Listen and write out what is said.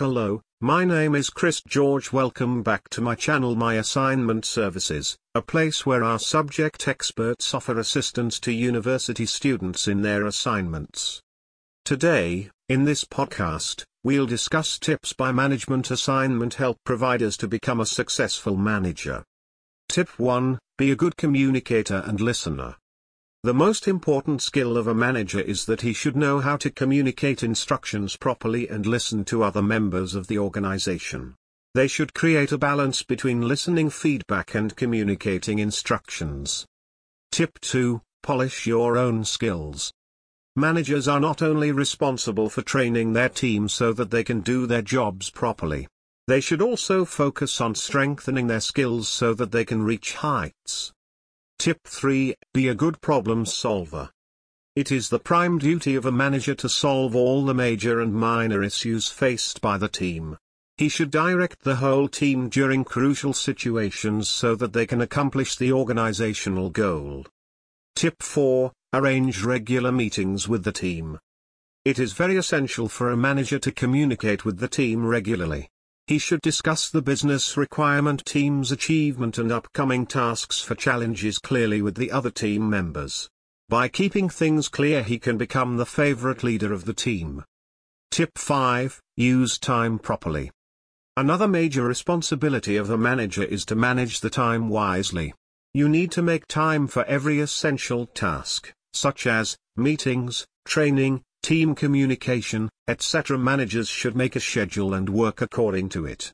Hello, my name is Chris George. Welcome back to my channel My Assignment Services, a place where our subject experts offer assistance to university students in their assignments. Today, in this podcast, we'll discuss tips by management assignment help providers to become a successful manager. Tip 1 Be a good communicator and listener. The most important skill of a manager is that he should know how to communicate instructions properly and listen to other members of the organization. They should create a balance between listening feedback and communicating instructions. Tip 2 Polish your own skills. Managers are not only responsible for training their team so that they can do their jobs properly. They should also focus on strengthening their skills so that they can reach heights. Tip 3 Be a good problem solver. It is the prime duty of a manager to solve all the major and minor issues faced by the team. He should direct the whole team during crucial situations so that they can accomplish the organizational goal. Tip 4 Arrange regular meetings with the team. It is very essential for a manager to communicate with the team regularly. He should discuss the business requirement team's achievement and upcoming tasks for challenges clearly with the other team members. By keeping things clear he can become the favorite leader of the team. Tip 5 Use time properly. Another major responsibility of a manager is to manage the time wisely. You need to make time for every essential task, such as meetings, training, team communication, etc. Managers should make a schedule and work according to it.